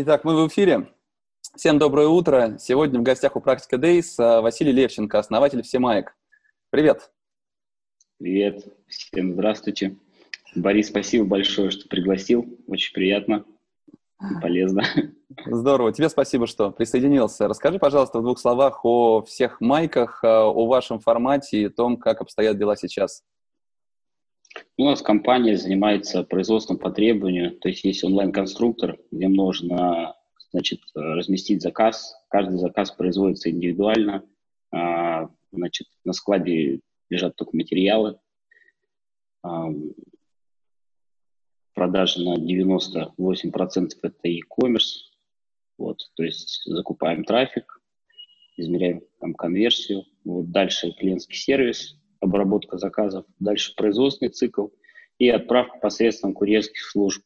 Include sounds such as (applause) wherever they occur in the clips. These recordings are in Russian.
Итак, мы в эфире. Всем доброе утро. Сегодня в гостях у Практика Days а, Василий Левченко, основатель Всемаек. Привет. Привет. Всем здравствуйте. Борис, спасибо большое, что пригласил. Очень приятно и полезно. Здорово. Тебе спасибо, что присоединился. Расскажи, пожалуйста, в двух словах о всех майках, а, о вашем формате и о том, как обстоят дела сейчас. У нас компания занимается производством по требованию, то есть есть онлайн-конструктор, где можно значит, разместить заказ. Каждый заказ производится индивидуально. А, значит, на складе лежат только материалы. Продажи на 98% это e-commerce. Вот, то есть закупаем трафик, измеряем там конверсию. Вот дальше клиентский сервис, обработка заказов, дальше производственный цикл и отправка посредством курьерских служб.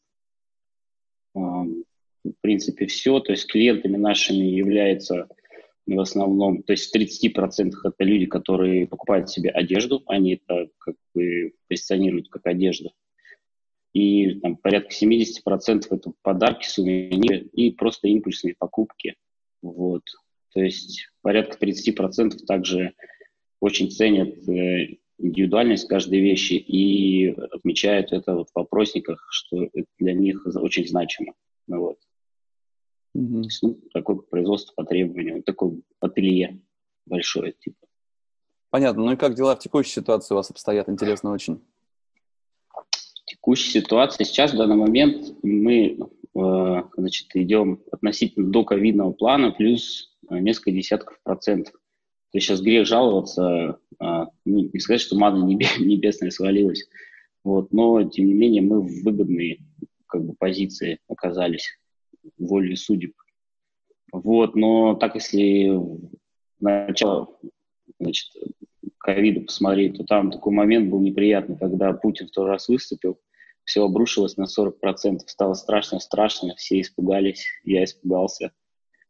В принципе, все. То есть клиентами нашими являются в основном, то есть в 30% это люди, которые покупают себе одежду, они это как бы позиционируют как одежда. И там, порядка 70% это подарки, сувениры и просто импульсные покупки. Вот. То есть порядка 30% также очень ценят э, индивидуальность каждой вещи и отмечают это вот в вопросниках, что это для них очень значимо. Ну, вот. Mm-hmm. ну, такое производство по требованию, такое ателье большое, типа. Понятно. Ну и как дела в текущей ситуации у вас обстоят? Интересно очень. Текущая ситуация сейчас, в данный момент, мы э, значит, идем относительно до ковидного плана плюс э, несколько десятков процентов. То есть сейчас грех жаловаться, а, не, не сказать, что мана (laughs) небесная свалилась, вот, но, тем не менее, мы в выгодной как бы, позиции оказались волей судеб. Вот, но так если начало, значит, ковида посмотреть, то там такой момент был неприятный, когда Путин второй раз выступил, все обрушилось на 40%, стало страшно-страшно, все испугались, я испугался.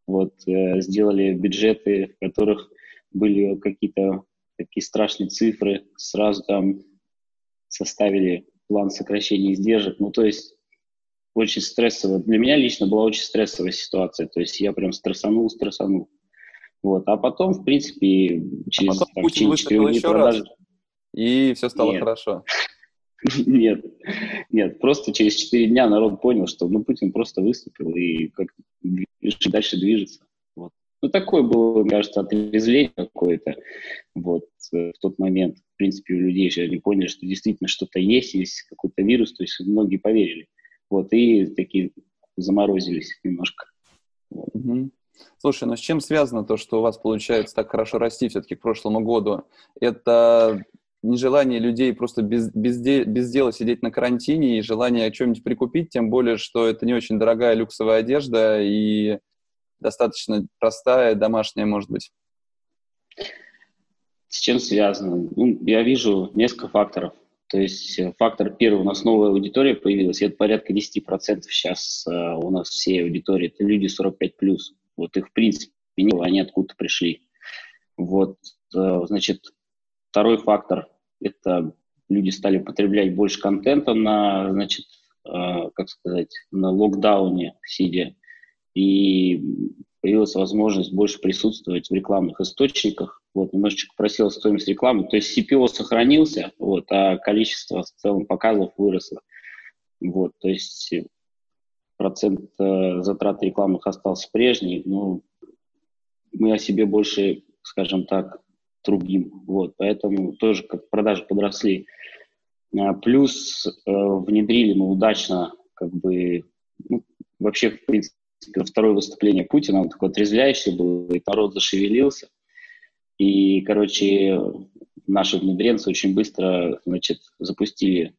Вот, э, сделали бюджеты, в которых были какие-то такие страшные цифры, сразу там составили план сокращения издержек. Ну, то есть очень стрессово. Для меня лично была очень стрессовая ситуация. То есть я прям стрессанул, стрессанул. Вот. А потом, в принципе, через, а потом Путин выступил еще продажи... раз, и все стало Нет. хорошо. (laughs) Нет, нет, просто через 4 дня народ понял, что ну, Путин просто выступил и как дальше движется. Ну, такое было, мне кажется, отрезвление какое-то вот, в тот момент. В принципе, у людей же они поняли, что действительно что-то есть, есть какой-то вирус, то есть многие поверили. Вот, и такие заморозились немножко. Угу. Слушай, ну с чем связано то, что у вас получается так хорошо расти все-таки к прошлому году? Это нежелание людей просто без, без, де, без дела сидеть на карантине и желание что-нибудь прикупить, тем более, что это не очень дорогая люксовая одежда, и достаточно простая, домашняя, может быть? С чем связано? Ну, я вижу несколько факторов. То есть э, фактор первый, у нас новая аудитория появилась, это порядка 10% сейчас э, у нас всей аудитории, это люди 45+. Вот их, в принципе, не было, они откуда-то пришли. Вот, э, значит, второй фактор – это люди стали потреблять больше контента на, значит, э, как сказать, на локдауне сидя и появилась возможность больше присутствовать в рекламных источниках. Вот, немножечко просила стоимость рекламы. То есть CPO сохранился, вот, а количество в целом показов выросло. Вот, то есть процент э, затрат рекламных остался прежний, но мы о себе больше, скажем так, трубим. Вот, поэтому тоже как продажи подросли. А, плюс э, внедрили мы удачно, как бы, ну, вообще, в принципе, второе выступление Путина, он такой отрезвляющий был, и народ зашевелился. И, короче, наши внедренцы очень быстро, значит, запустили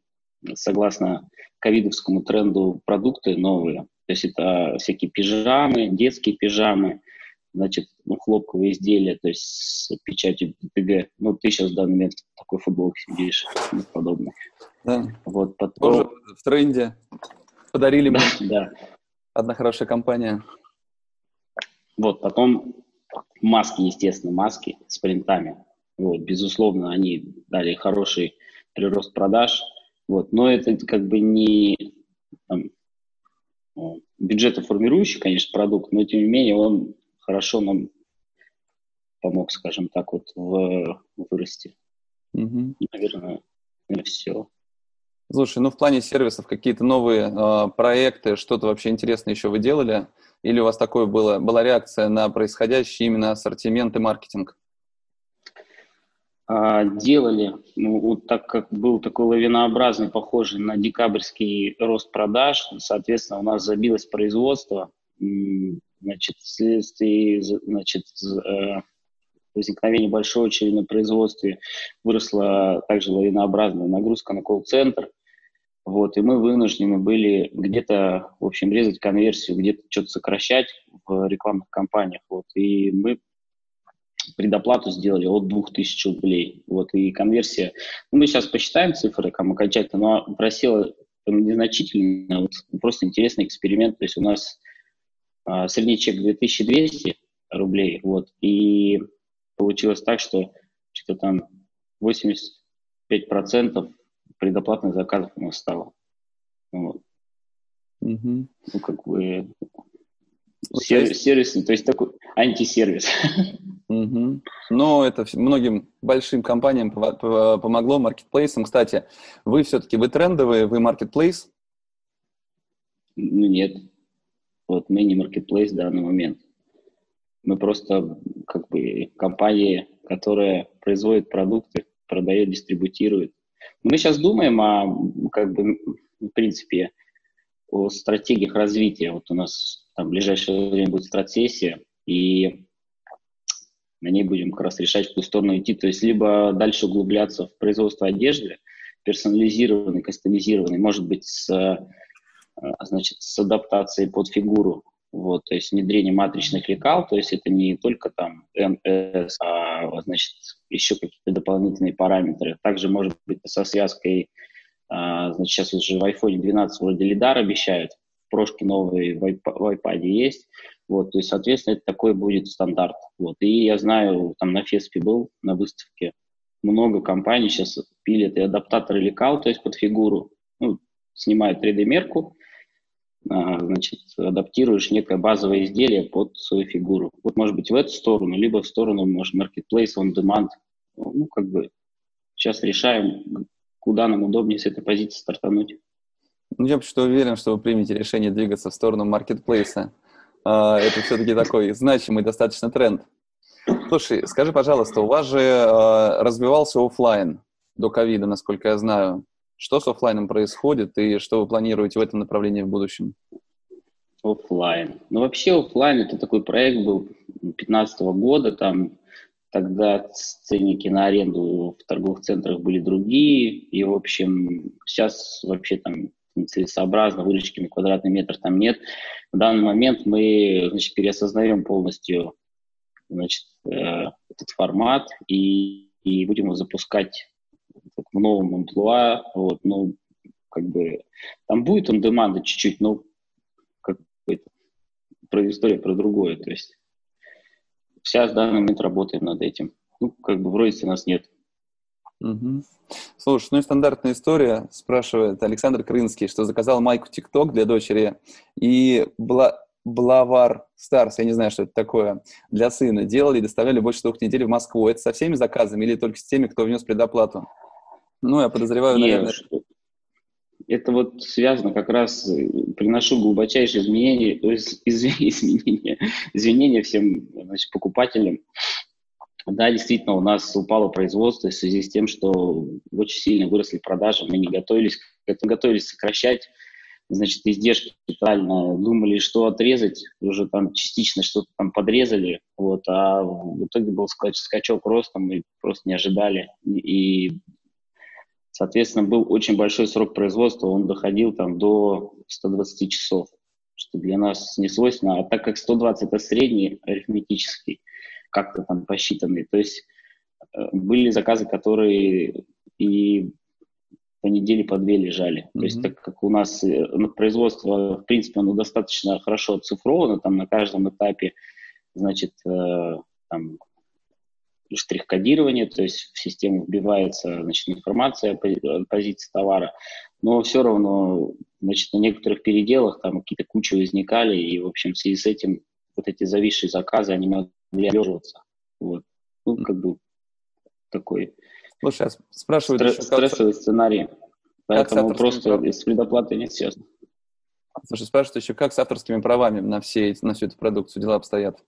согласно ковидовскому тренду, продукты новые. То есть это всякие пижамы, детские пижамы, значит, ну, хлопковые изделия, то есть с печатью ДТГ. Ну, ты сейчас в данный момент в такой футболке сидишь и подобное. Да. Вот, потом... Тоже в тренде. Подарили мне. Да. Одна хорошая компания. Вот, потом маски, естественно, маски с принтами. Вот, безусловно, они дали хороший прирост продаж. Вот, но это как бы не там, бюджетоформирующий, конечно, продукт, но тем не менее он хорошо нам помог, скажем так, вот в вырасти. Угу. Наверное, наверное, все. Слушай, ну в плане сервисов какие-то новые э, проекты, что-то вообще интересное еще вы делали? Или у вас такое было, была реакция на происходящий именно ассортимент и маркетинг? А, делали, ну, вот так как был такой лавинообразный, похожий на декабрьский рост продаж, соответственно, у нас забилось производство, значит, вследствие значит, э, возникновения большой очереди на производстве выросла также лавинообразная нагрузка на колл-центр. Вот, и мы вынуждены были где-то, в общем, резать конверсию, где-то что-то сокращать в рекламных кампаниях. Вот, и мы предоплату сделали от 2000 рублей. Вот, и конверсия, ну, мы сейчас посчитаем цифры там, окончательно, но просила там, незначительно, вот, просто интересный эксперимент. То есть у нас а, средний чек 2200 рублей, вот, и получилось так, что что-то там 85% предоплатных заказов у нас стало. Вот. Угу. Ну, как бы сервис, сервисный, то есть такой антисервис. (laughs) Угу. Но это многим большим компаниям помогло, маркетплейсам. Кстати, вы все-таки, вы трендовые, вы маркетплейс? Ну, нет. Вот мы не маркетплейс в данный момент. Мы просто как бы компания, которая производит продукты, продает, дистрибутирует. Мы сейчас думаем о, как бы, в принципе, о стратегиях развития. Вот у нас там в ближайшее время будет стратсессия, и на ней будем как раз решать, в какую сторону идти. То есть либо дальше углубляться в производство одежды, персонализированной, кастомизированной, может быть, с а, значит, с адаптацией под фигуру, вот, то есть внедрение матричных лекал, то есть это не только там МС, а, значит, еще какие-то дополнительные параметры. Также может быть со связкой, а, значит, сейчас уже в iPhone 12 вроде лидар обещают, в прошке новые в iPad есть, вот, то есть, соответственно, это такой будет стандарт. Вот, и я знаю, там на Феспе был, на выставке, много компаний сейчас пилят и адаптаторы лекал, то есть под фигуру, ну, снимают 3D-мерку, а, значит, адаптируешь некое базовое изделие под свою фигуру. Вот, может быть, в эту сторону, либо в сторону, может, marketplace on demand. Ну, как бы сейчас решаем, куда нам удобнее с этой позиции стартануть. Ну, я почти уверен, что вы примете решение двигаться в сторону маркетплейса. А, это все-таки такой значимый достаточно тренд. Слушай, скажи, пожалуйста, у вас же а, развивался офлайн до ковида, насколько я знаю. Что с офлайном происходит и что вы планируете в этом направлении в будущем? Офлайн. Ну, вообще офлайн это такой проект был 2015 года, там тогда ценники на аренду в торговых центрах были другие, и, в общем, сейчас вообще там нецелесообразно, выручки на квадратный метр там нет. В данный момент мы, значит, переосознаем полностью, значит, э, этот формат и, и будем его запускать в новом амплуа, вот, ну, как бы, там будет он деманда чуть-чуть, но как бы, про история про другое, то есть вся в данный момент работаем над этим. Ну, как бы в у нас нет. Угу. Слушай, ну и стандартная история, спрашивает Александр Крынский, что заказал майку TikTok для дочери и была Блавар Старс, я не знаю, что это такое, для сына, делали и доставляли больше двух недель в Москву. Это со всеми заказами или только с теми, кто внес предоплату? Ну, я подозреваю, наверное... Это вот связано как раз, э, приношу глубочайшие изменения, (laughs) из, изменения, извинения всем значит, покупателям. Да, действительно, у нас упало производство в связи с тем, что очень сильно выросли продажи, мы не готовились, это готовились сокращать значит, издержки тотально, думали, что отрезать, уже там частично что-то там подрезали, вот, а в итоге был скачок ростом, мы просто не ожидали, и Соответственно, был очень большой срок производства, он доходил там до 120 часов, что для нас не свойственно. А так как 120 – это средний арифметический, как-то там посчитанный, то есть э, были заказы, которые и по неделе, по две лежали. Mm-hmm. То есть так как у нас э, производство, в принципе, оно достаточно хорошо оцифровано, там на каждом этапе, значит, э, там штрих-кодирование, то есть в систему вбивается значит, информация о позиции товара, но все равно значит, на некоторых переделах там какие-то кучи возникали, и, в общем, в связи с этим вот эти зависшие заказы, они могли отлеживаться. Вот. Ну, как бы такой Слушай, а спрашивают Стр- еще, стрессовый сценарий. Поэтому просто прав... с предоплатой нет связано. Слушай, спрашивают еще, как с авторскими правами на, все, на всю эту продукцию дела обстоят?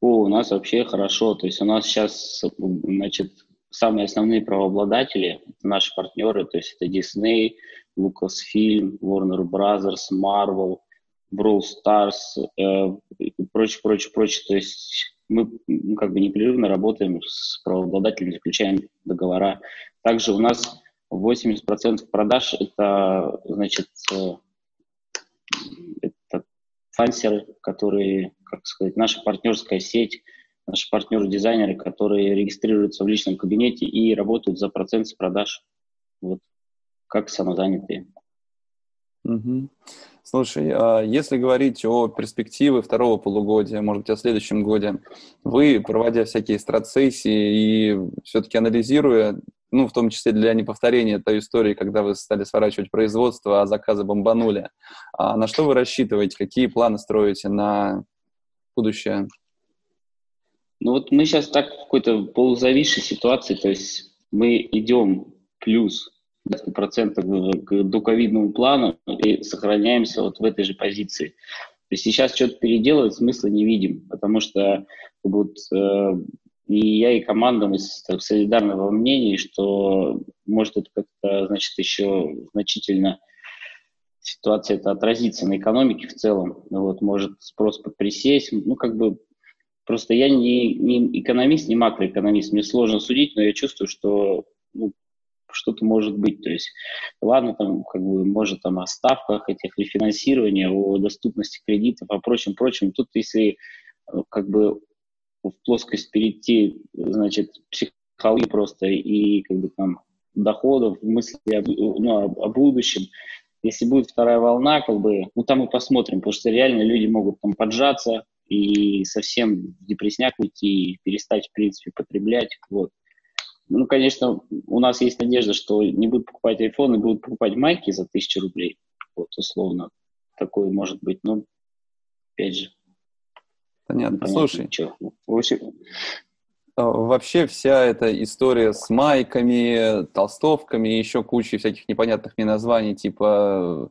О, у нас вообще хорошо. То есть у нас сейчас, значит, самые основные правообладатели, наши партнеры, то есть это Disney, Lucasfilm, Warner Brothers, Marvel, Brawl Stars э, и прочее, прочее, прочее. То есть мы ну, как бы непрерывно работаем с правообладателями, заключаем договора. Также у нас 80% продаж это, значит, это фансеры, которые как сказать, наша партнерская сеть, наши партнеры-дизайнеры, которые регистрируются в личном кабинете и работают за процент с продаж, вот, как самозанятые. Угу. Слушай, а если говорить о перспективе второго полугодия, может быть, о следующем годе, вы, проводя всякие страт-сессии и все-таки анализируя, ну, в том числе для неповторения той истории, когда вы стали сворачивать производство, а заказы бомбанули, а на что вы рассчитываете, какие планы строите на будущее? Ну вот мы сейчас так в какой-то полузависшей ситуации, то есть мы идем плюс 10% к доковидному плану и сохраняемся вот в этой же позиции. То есть сейчас что-то переделывать смысла не видим, потому что вот, э, и я, и команда, мы солидарны во мнении, что может это как-то, значит, еще значительно ситуация это отразится на экономике в целом. Вот, может спрос подприсесть. Ну, как бы просто я не, не экономист, не макроэкономист, мне сложно судить, но я чувствую, что ну, что-то может быть. То есть, ладно, там, как бы, может, там, о ставках этих рефинансирования, о доступности кредитов, о прочем, прочем. Тут, если, э, как бы, в плоскость перейти, значит, психологии просто и, как бы, там, доходов, мысли о, ну, о, будущем, если будет вторая волна, как бы, ну там мы посмотрим, потому что реально люди могут там поджаться и совсем в депрессняк уйти и перестать, в принципе, потреблять. Вот. Ну, конечно, у нас есть надежда, что не будут покупать и будут покупать майки за тысячу рублей. Вот, условно. Такое может быть. Но, опять же. Понятно. Понятно Слушай, что. А, вообще вся эта история с майками, толстовками, еще кучей всяких непонятных мне названий, типа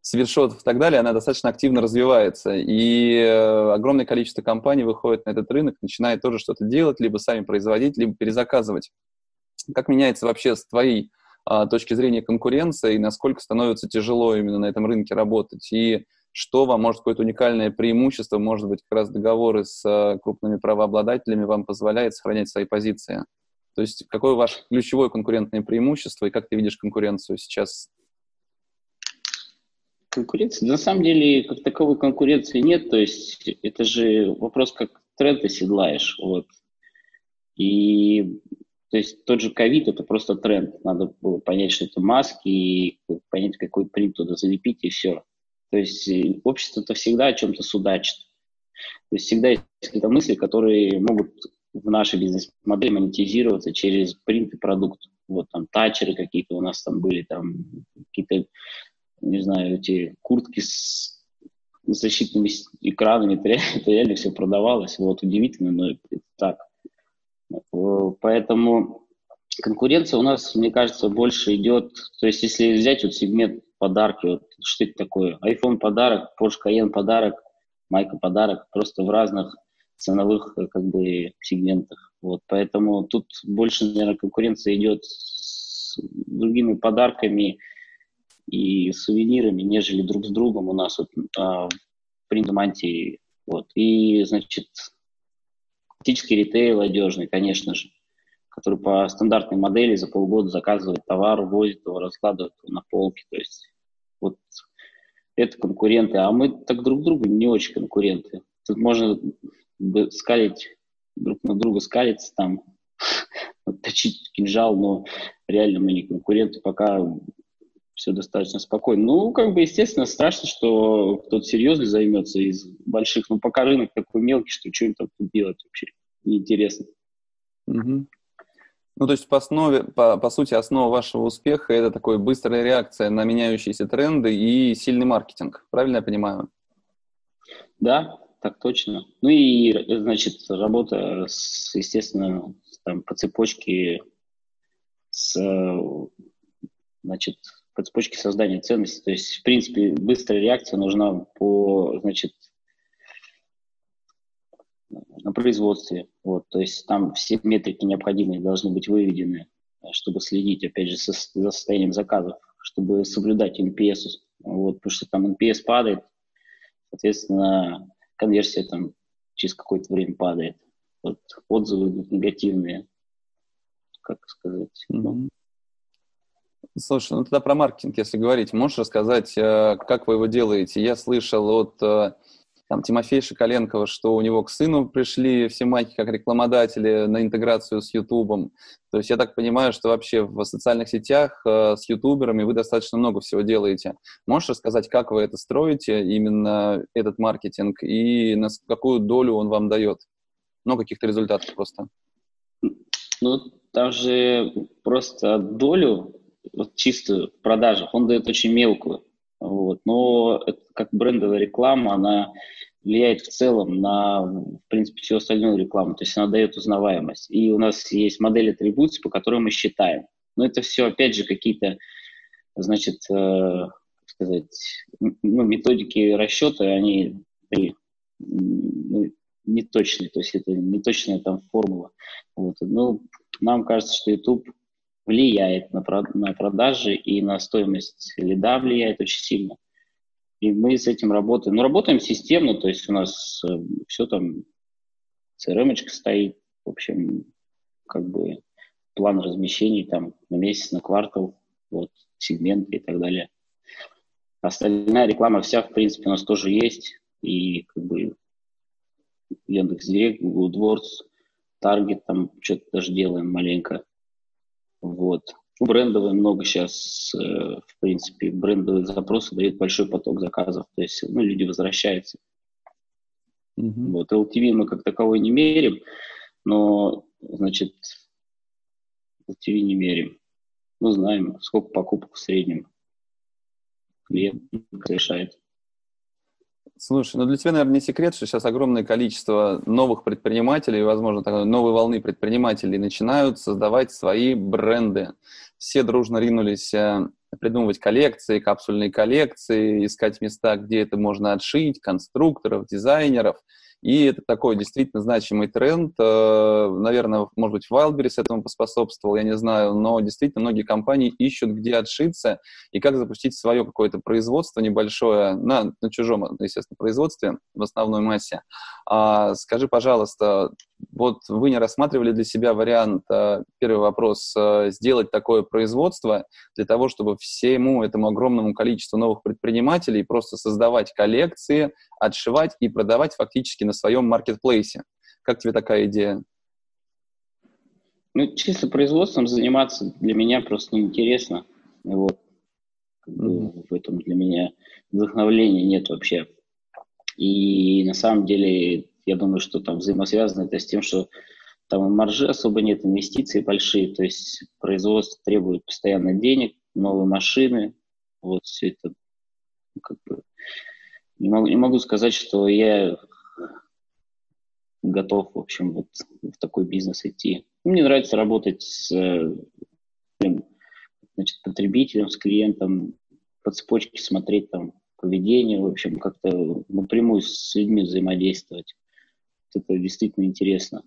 свитшотов и так далее, она достаточно активно развивается. И э, огромное количество компаний выходит на этот рынок, начинает тоже что-то делать, либо сами производить, либо перезаказывать. Как меняется вообще с твоей а, точки зрения конкуренция и насколько становится тяжело именно на этом рынке работать? И что вам, может, какое-то уникальное преимущество, может быть, как раз договоры с э, крупными правообладателями вам позволяет сохранять свои позиции? То есть какое ваше ключевое конкурентное преимущество и как ты видишь конкуренцию сейчас? Конкуренции? На самом деле, как таковой конкуренции нет. То есть это же вопрос, как тренд оседлаешь. Вот. И то есть тот же ковид – это просто тренд. Надо было понять, что это маски, и понять, какой принт туда залепить, и все. То есть э, общество-то всегда о чем-то судачит. То есть всегда есть какие-то мысли, которые могут в нашей бизнес-модели монетизироваться через принт и продукт. Вот там тачеры какие-то у нас там были, там какие-то, не знаю, эти куртки с защитными экранами, это реально, (laughs) это реально все продавалось. Вот удивительно, но это так. Поэтому конкуренция у нас, мне кажется, больше идет, то есть если взять вот сегмент подарки, вот что это такое, iPhone подарок, Porsche Cayenne подарок, Майка подарок, просто в разных ценовых как бы сегментах. Вот, поэтому тут больше, наверное, конкуренция идет с другими подарками и сувенирами, нежели друг с другом у нас вот, а, в Принтомантии. Вот. И, значит, Классический ритейл одежный, конечно же. Который по стандартной модели за полгода заказывает товар, возит его, раскладывает его на полке. То есть вот это конкуренты, а мы так друг другу не очень конкуренты. Тут можно скалить, друг на друга скалиться, там, (laughs) точить кинжал, но реально мы не конкуренты, пока все достаточно спокойно. Ну, как бы, естественно, страшно, что кто-то серьезно займется из больших, но пока рынок такой мелкий, что что им там делать вообще неинтересно. Угу. Ну, то есть, по основе, по, по сути, основа вашего успеха – это такой быстрая реакция на меняющиеся тренды и сильный маркетинг. Правильно я понимаю? Да, так точно. Ну и, значит, работа, с, естественно, там, по цепочке с, значит, по цепочке создания ценностей. То есть, в принципе, быстрая реакция нужна по, значит, на производстве. Вот, то есть там все метрики необходимые должны быть выведены, чтобы следить, опять же, со, за состоянием заказов, чтобы соблюдать NPS. Вот, потому что там NPS падает, соответственно, конверсия там через какое-то время падает. Вот, отзывы идут негативные, как сказать. Mm-hmm. Слушай, ну тогда про маркетинг, если говорить, можешь рассказать, э, как вы его делаете? Я слышал от э, там, Тимофей Шоколенкова, что у него к сыну пришли все майки как рекламодатели на интеграцию с Ютубом. То есть я так понимаю, что вообще в социальных сетях э, с ютуберами вы достаточно много всего делаете. Можешь рассказать, как вы это строите, именно этот маркетинг, и на какую долю он вам дает? Ну, каких-то результатов просто. Ну, там же просто долю, вот чистую в продажах, он дает очень мелкую. Вот. Но это как брендовая реклама, она влияет в целом на, в принципе, всю остальную рекламу. То есть она дает узнаваемость. И у нас есть модель атрибуции, по которой мы считаем. Но это все, опять же, какие-то, значит, э, сказать, ну, методики расчета, они ну, не точные, то есть это не точная там формула. Вот. Ну, нам кажется, что YouTube влияет на, на продажи и на стоимость лида влияет очень сильно. И мы с этим работаем. Ну, работаем системно, то есть у нас э, все там, crm стоит, в общем, как бы план размещений там на месяц, на квартал, вот, сегменты и так далее. Остальная реклама вся, в принципе, у нас тоже есть. И как бы Яндекс.Директ, Google AdWords, Target там что-то даже делаем маленько. Вот. Брендовые много сейчас, э, в принципе, брендовые запросы дают большой поток заказов, то есть ну, люди возвращаются. Mm-hmm. Вот, LTV мы как таковой не мерим, но, значит, LTV не мерим. Мы знаем, сколько покупок в среднем клиент совершает. Слушай, ну для тебя, наверное, не секрет, что сейчас огромное количество новых предпринимателей, возможно, новой волны предпринимателей начинают создавать свои бренды. Все дружно ринулись э, придумывать коллекции, капсульные коллекции, искать места, где это можно отшить, конструкторов, дизайнеров – и это такой действительно значимый тренд. Э, наверное, может быть, Wildberries этому поспособствовал, я не знаю, но действительно многие компании ищут, где отшиться и как запустить свое какое-то производство небольшое на, на чужом, естественно, производстве в основной массе. А, скажи, пожалуйста, вот вы не рассматривали для себя вариант, э, первый вопрос, э, сделать такое производство для того, чтобы всему этому огромному количеству новых предпринимателей просто создавать коллекции, отшивать и продавать фактически на своем маркетплейсе. Как тебе такая идея? Ну, чисто производством заниматься для меня просто неинтересно. Вот. Mm-hmm. В этом для меня вдохновления нет вообще. И на самом деле, я думаю, что там взаимосвязано это с тем, что там маржи особо нет, инвестиции большие, то есть производство требует постоянно денег, новые машины, вот все это ну, как бы не могу, не могу сказать, что я готов, в общем, вот в такой бизнес идти. Мне нравится работать с значит, потребителем, с клиентом, по цепочке смотреть там поведение, в общем, как-то напрямую с людьми взаимодействовать. Это действительно интересно.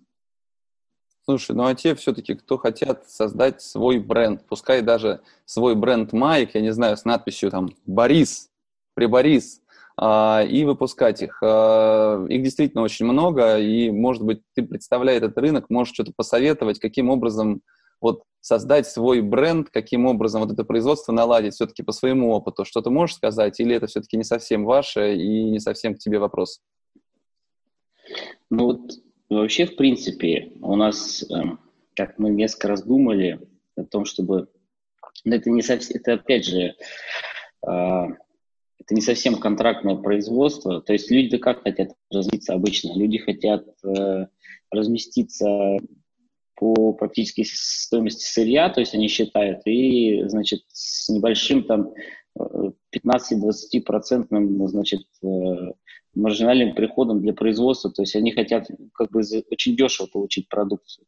Слушай, ну а те все-таки, кто хотят создать свой бренд, пускай даже свой бренд Майк, я не знаю, с надписью там «Борис», «При Борис», и выпускать их. А, их действительно очень много, и, может быть, ты, представляя этот рынок, можешь что-то посоветовать, каким образом вот создать свой бренд, каким образом вот это производство наладить все-таки по своему опыту. Что ты можешь сказать, или это все-таки не совсем ваше и не совсем к тебе вопрос? Ну вот вообще, в принципе, у нас, эм, как мы несколько раз думали о том, чтобы... Но это не совсем... Это опять же... Это не совсем контрактное производство. То есть люди как хотят развиться обычно? Люди хотят э, разместиться по практически стоимости сырья, то есть они считают, и, значит, с небольшим там 15-20 процентным, значит, э, маржинальным приходом для производства, то есть они хотят как бы очень дешево получить продукцию.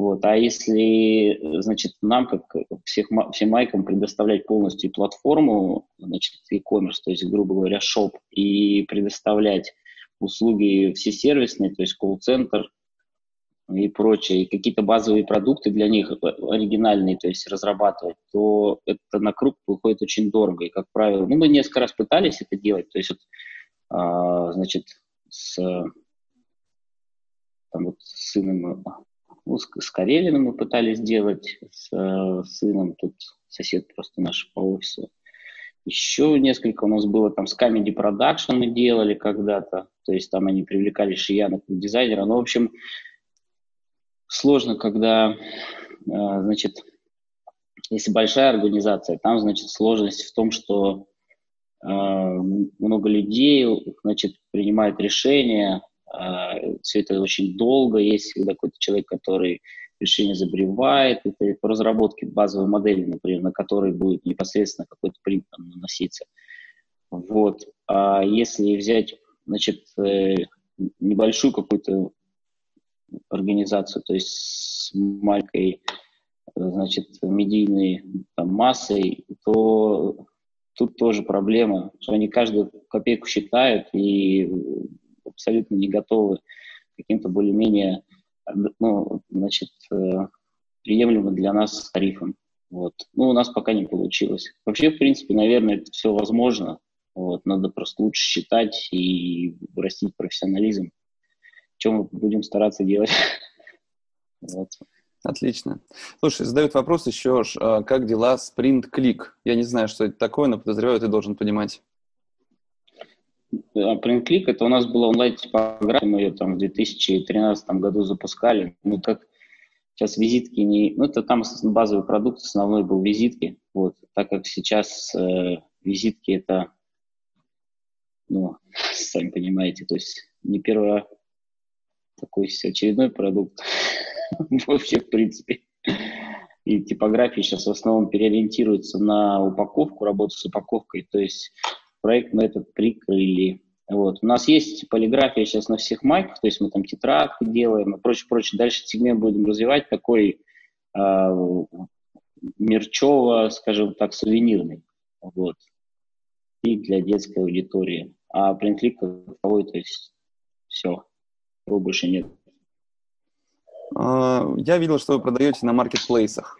Вот. А если, значит, нам, как всех, всем майкам, предоставлять полностью платформу, значит, e-commerce, то есть, грубо говоря, шоп, и предоставлять услуги все сервисные, то есть колл-центр, и прочее, и какие-то базовые продукты для них оригинальные, то есть разрабатывать, то это на круг выходит очень дорого. И, как правило, ну, мы несколько раз пытались это делать, то есть, вот, а, значит, с, там, вот, с сыном, ну, с, с Карелиным мы пытались сделать, с, с сыном, тут сосед просто наш по офису. Еще несколько у нас было, там, с Comedy Production мы делали когда-то, то есть там они привлекали Шияна как дизайнера, ну, в общем, сложно, когда, а, значит, если большая организация, там, значит, сложность в том, что а, много людей, значит, принимают решения, все это очень долго, есть всегда какой-то человек, который решение забревает, это по разработке базовой модели, например, на которой будет непосредственно какой-то принт наноситься. Вот. А если взять, значит, э, небольшую какую-то организацию, то есть с маленькой, значит, медийной там, массой, то тут тоже проблема, что они каждую копейку считают и абсолютно не готовы каким-то более-менее, ну, значит, э, приемлемым для нас тарифом. Вот. Ну, у нас пока не получилось. Вообще, в принципе, наверное, это все возможно. Вот. Надо просто лучше считать и растить профессионализм чем мы будем стараться делать. (laughs) Вот. Отлично. Слушай, задают вопрос еще, а, как дела Sprint Click? Я не знаю, что это такое, но подозреваю, ты должен понимать. Print Click это у нас была онлайн-типография, мы ее там в 2013 году запускали. Ну, как сейчас визитки не... Ну, это там базовый продукт, основной был визитки. Вот. Так как сейчас э, визитки это, ну, (laughs) сами понимаете, то есть не первая такой очередной продукт (laughs) вообще, в принципе. И типографии сейчас в основном переориентируются на упаковку, работу с упаковкой, то есть проект мы этот прикрыли. Вот. У нас есть полиграфия сейчас на всех майках, то есть мы там тетрадки делаем и прочее, прочее. Дальше сегмент будем развивать такой э, мерчево, скажем так, сувенирный. Вот. И для детской аудитории. А принтлик как таковой, то есть все его больше нет. А, я видел, что вы продаете на маркетплейсах.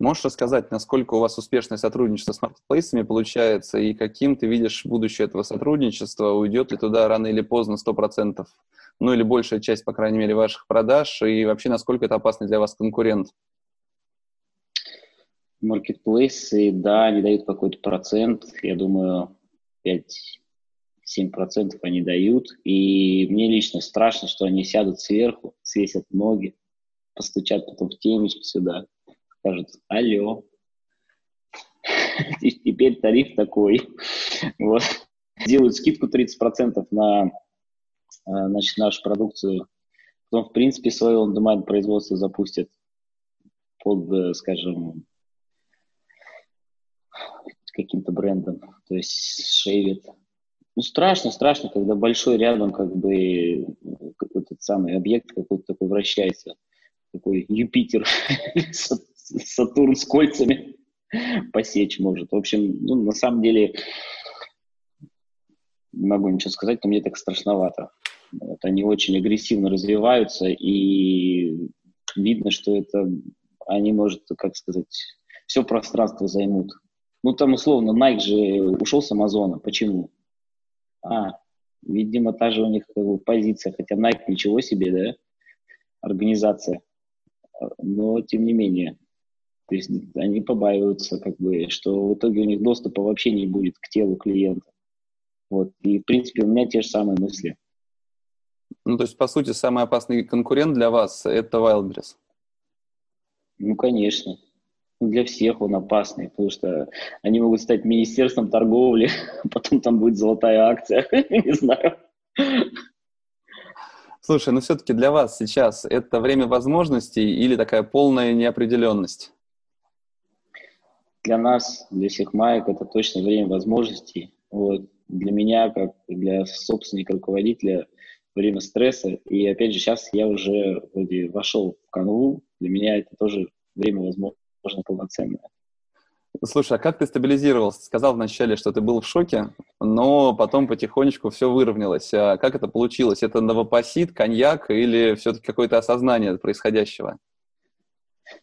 Можешь рассказать, насколько у вас успешное сотрудничество с маркетплейсами получается, и каким ты видишь будущее этого сотрудничества? Уйдет ли туда рано или поздно 100%? Ну или большая часть, по крайней мере, ваших продаж? И вообще, насколько это опасный для вас конкурент? Маркетплейсы, да, они дают какой-то процент. Я думаю, 5 7% они дают. И мне лично страшно, что они сядут сверху, свесят ноги, постучат потом в темечко сюда, скажут «Алло». (laughs) Теперь тариф такой. Вот. Делают скидку 30% на э, значит, нашу продукцию. Потом, в принципе, свое он-демайнд производство запустят под, э, скажем, каким-то брендом. То есть шейвит ну, страшно, страшно, когда большой рядом как бы этот самый объект какой-то такой вращается, такой Юпитер, (laughs) Сатурн с кольцами посечь может. В общем, ну, на самом деле, не могу ничего сказать, но мне так страшновато. Вот, они очень агрессивно развиваются, и видно, что это они, может, как сказать, все пространство займут. Ну, там, условно, Nike же ушел с Амазона. Почему? А, видимо, та же у них как бы, позиция, хотя Nike ничего себе, да, организация. Но, тем не менее, то есть они побаиваются, как бы, что в итоге у них доступа вообще не будет к телу клиента. Вот. И, в принципе, у меня те же самые мысли. Ну, то есть, по сути, самый опасный конкурент для вас – это Wildberries? Ну, конечно. Для всех он опасный, потому что они могут стать министерством торговли, (laughs) потом там будет золотая акция, (laughs) не знаю. Слушай, ну все-таки для вас сейчас это время возможностей или такая полная неопределенность? Для нас, для всех маек, это точно время возможностей. Вот. Для меня, как для собственника, руководителя, время стресса. И опять же, сейчас я уже вроде вошел в канву. Для меня это тоже время возможностей можно полноценное. Слушай, а как ты стабилизировался? сказал вначале, что ты был в шоке, но потом потихонечку все выровнялось. А как это получилось? Это новопосит, коньяк или все-таки какое-то осознание происходящего?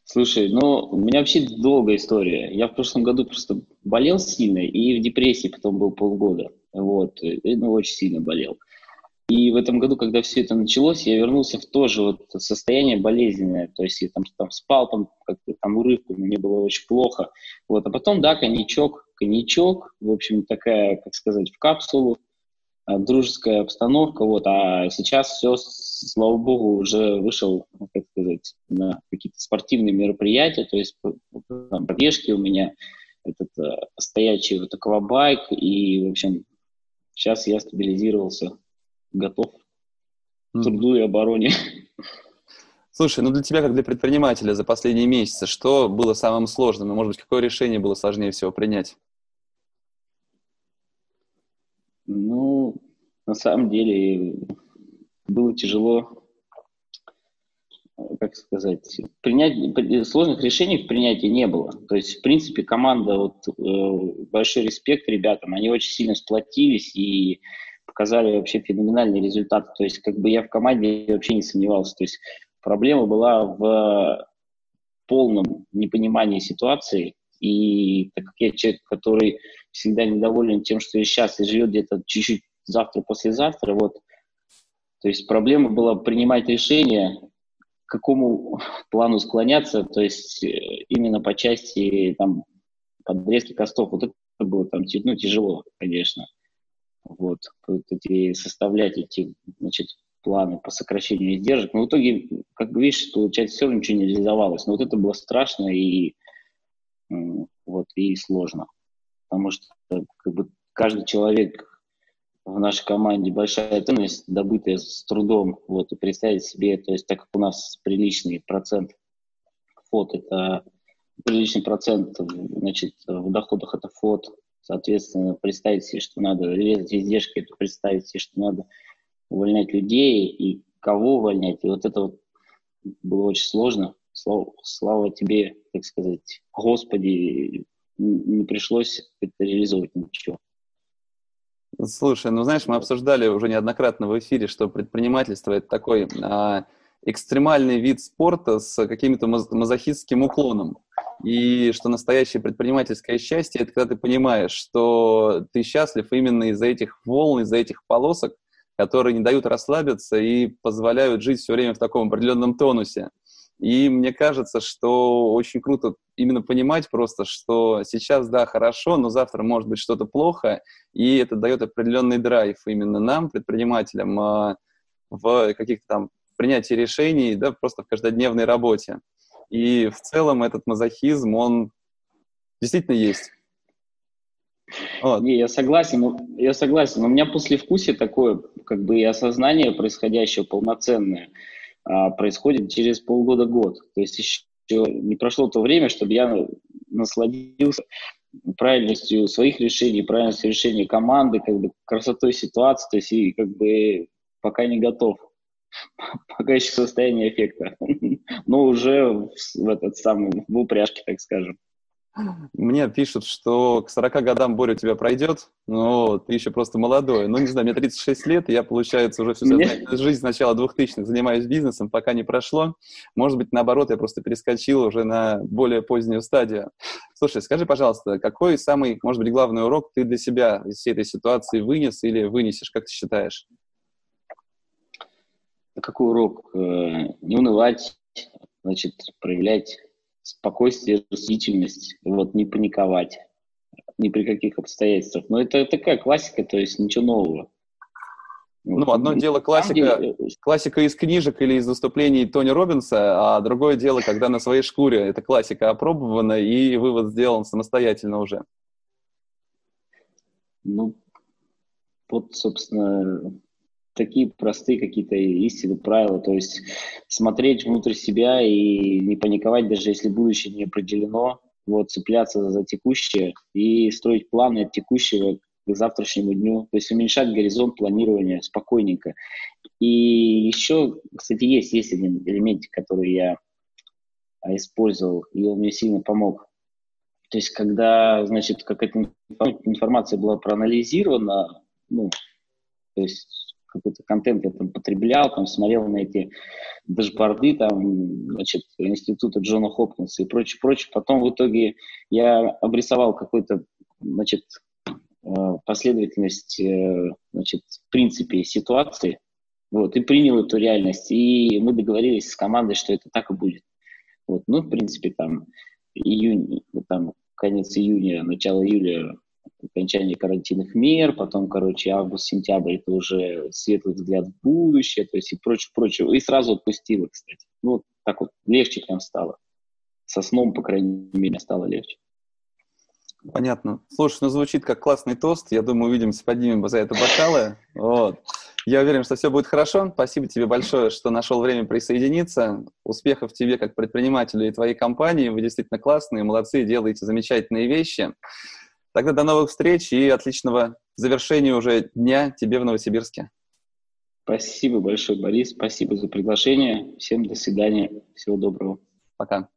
Слушай, ну, у меня вообще долгая история. Я в прошлом году просто болел сильно и в депрессии потом был полгода. Вот, и, ну, очень сильно болел. И в этом году, когда все это началось, я вернулся в то же вот состояние болезненное. То есть я там, там спал, там как-то там урывками, мне было очень плохо. Вот. А потом, да, коньячок, коньячок, в общем, такая, как сказать, в капсулу, а, дружеская обстановка. Вот. А сейчас все, слава богу, уже вышел, как сказать, на какие-то спортивные мероприятия. То есть там, пробежки у меня, этот э, стоячий вот аквабайк. И, в общем, сейчас я стабилизировался готов к труду и обороне. (laughs) Слушай, ну для тебя, как для предпринимателя за последние месяцы, что было самым сложным? И, может быть, какое решение было сложнее всего принять? Ну, на самом деле, было тяжело, как сказать, принять, сложных решений в принятии не было. То есть, в принципе, команда, вот, э, большой респект ребятам, они очень сильно сплотились и показали вообще феноменальный результат. То есть как бы я в команде вообще не сомневался. То есть проблема была в полном непонимании ситуации. И так как я человек, который всегда недоволен тем, что я сейчас, и живет где-то чуть-чуть завтра-послезавтра, вот, то есть проблема была принимать решение, к какому плану склоняться, то есть э, именно по части там, подрезки костов. Вот это было там ну, тяжело, конечно вот, эти, составлять эти, значит, планы по сокращению издержек. Но в итоге, как видишь, получается, все ничего не реализовалось. Но вот это было страшно и, вот, и сложно. Потому что как бы, каждый человек в нашей команде большая ценность, добытая с трудом. Вот, и представить себе, то есть так как у нас приличный процент фот, это приличный процент значит, в доходах это фот, Соответственно, представить себе, что надо резать издержки, это представить себе, что надо увольнять людей и кого увольнять. И вот это вот было очень сложно. Слава, слава тебе, так сказать, Господи, не пришлось это реализовывать ничего. Слушай, ну знаешь, мы обсуждали уже неоднократно в эфире, что предпринимательство это такой а, экстремальный вид спорта с каким-то мазохистским уклоном. И что настоящее предпринимательское счастье – это когда ты понимаешь, что ты счастлив именно из-за этих волн, из-за этих полосок, которые не дают расслабиться и позволяют жить все время в таком определенном тонусе. И мне кажется, что очень круто именно понимать просто, что сейчас, да, хорошо, но завтра может быть что-то плохо, и это дает определенный драйв именно нам, предпринимателям, а, в каких-то там принятии решений, да, просто в каждодневной работе. И в целом этот мазохизм, он действительно есть. Вот. Не, я согласен, я согласен. У меня послевкусие такое, как бы и осознание происходящего полноценное происходит через полгода-год. То есть еще не прошло то время, чтобы я насладился правильностью своих решений, правильностью решений команды, как бы красотой ситуации, то есть и как бы пока не готов. (laughs) Пока еще состояние эффекта, (laughs) но уже в этот самый в упряжке, так скажем. Мне пишут, что к 40 годам Боря у тебя пройдет, но ты еще просто молодой. Ну, не знаю, мне 36 лет, и я, получается, уже всю сознательную жизнь с начала 2000-х занимаюсь бизнесом, пока не прошло. Может быть, наоборот, я просто перескочил уже на более позднюю стадию. Слушай, скажи, пожалуйста, какой самый, может быть, главный урок ты для себя из всей этой ситуации вынес или вынесешь, как ты считаешь? Какой урок? Э, не унывать, значит, проявлять спокойствие, рассудительность, вот, не паниковать ни при каких обстоятельствах. Но это такая классика, то есть ничего нового. Ну, одно дело классика, деле... Э, классика из книжек или из выступлений Тони Робинса, а другое дело, когда на своей шкуре эта классика опробована и вывод сделан самостоятельно уже. Ну, вот, собственно, такие простые какие-то истины, правила, то есть смотреть внутрь себя и не паниковать, даже если будущее не определено, вот, цепляться за текущее и строить планы от текущего к завтрашнему дню, то есть уменьшать горизонт планирования спокойненько. И еще, кстати, есть, есть один элемент, который я а, использовал, и он мне сильно помог. То есть, когда, значит, какая-то информация была проанализирована, ну, то есть какой-то контент я там потреблял, там смотрел на эти дашборды, там, значит, института Джона Хопкинса и прочее, прочее. Потом в итоге я обрисовал какой-то, значит, э, последовательность, э, значит, в принципе ситуации, вот, и принял эту реальность, и мы договорились с командой, что это так и будет. Вот, ну, в принципе, там, июнь, там, конец июня, начало июля окончание карантинных мер, потом, короче, август-сентябрь это уже светлый взгляд в будущее, то есть и прочее, прочее. И сразу отпустила, кстати. Ну, так вот легче прям стало. Со сном, по крайней мере, стало легче. Понятно. Слушай, ну звучит как классный тост. Я думаю, увидимся, поднимем за это бокалы. Вот. Я уверен, что все будет хорошо. Спасибо тебе большое, что нашел время присоединиться. Успехов тебе как предпринимателю и твоей компании. Вы действительно классные, молодцы, делаете замечательные вещи. Тогда до новых встреч и отличного завершения уже дня тебе в Новосибирске. Спасибо большое, Борис. Спасибо за приглашение. Всем до свидания. Всего доброго. Пока.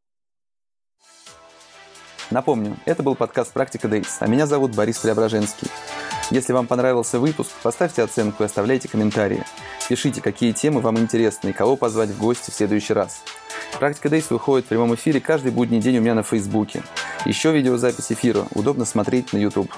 Напомню, это был подкаст «Практика Дейс», а меня зовут Борис Преображенский. Если вам понравился выпуск, поставьте оценку и оставляйте комментарии. Пишите, какие темы вам интересны и кого позвать в гости в следующий раз. Практика Дейс выходит в прямом эфире каждый будний день у меня на Фейсбуке. Еще видеозапись эфира удобно смотреть на YouTube.